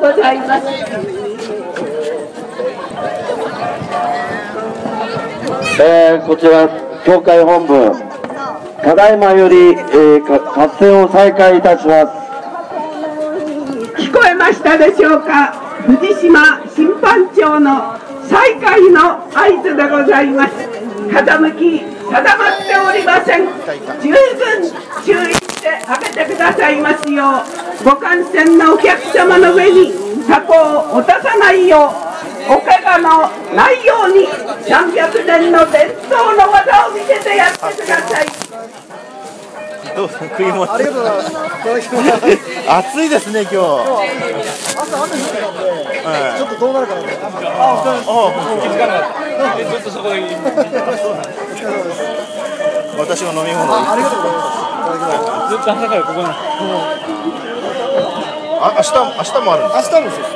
ございます。えーこちら、教会本部、ただいまより、えー活動を再開いたします。聞こえましたでしょうか？藤島審判長の再開の合図でございます傾き定まっておりません十分注意してあげてくださいますようご観戦のお客様の上に箱を落とさないようお怪我のないように300年の伝統の技を見せてやってくださいどう食い物ありがとうございます。暑いですね今日朝雨降ってたんで、ちょっとどうなるかなと思って。ああ気づかなかったずっとそこで。私の飲み物あ、ありがとうございます。いただきます。ずっと朝からここなあ明日明日もあるんです明日もですよ。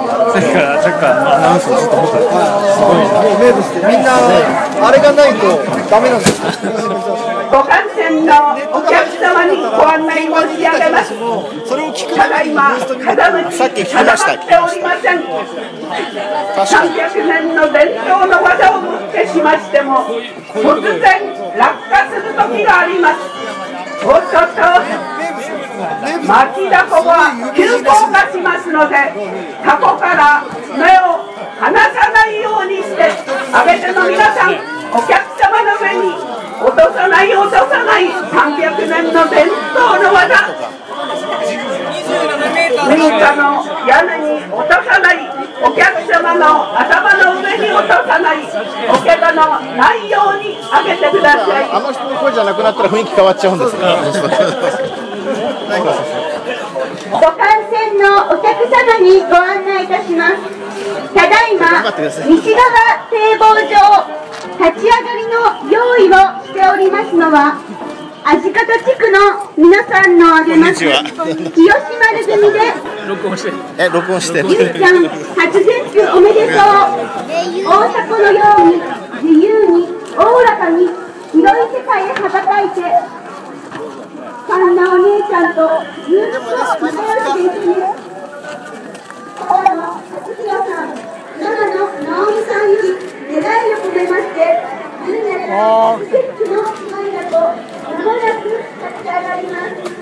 さっきからアナウンスをずっと思ったすごいなもう名物で、みんなあれがないとダメなんです。よ。ご観戦のお客様にご案内申し上げます。それを聞くただいま傾きさっき聞きました。定まっておりません確かに300年の伝統の技をもってしましても突然落下する時があります。おっとっと巻きだこが急降下しますのでタコから目を離さないようにしてあげての皆さんお客様の上に落とさない落とさない300年の伝統の技。民家の屋根に落とさないお客様の頭の上に落とさないお怪我のないようにあげてください。あの人の声じゃなくなったら雰囲気変わっちゃうんですね ご観戦のお客様にご案内いたします。ただいま、西側堤防上、立ち上がりの用意をしておりますのは、味方地区の皆さんの挙げます、こんにちは清丸組で、録音してえ録音してゆうちゃん、初絶句おめでとう。大迫のように、自由に、おおらかに、広い世界へ羽ばたいて、とずっと仲良していてね。パパの勝弘さん、ママの直美さんに願いを込めまして、みんなで奇跡の舞だと間もなく立ち上がります。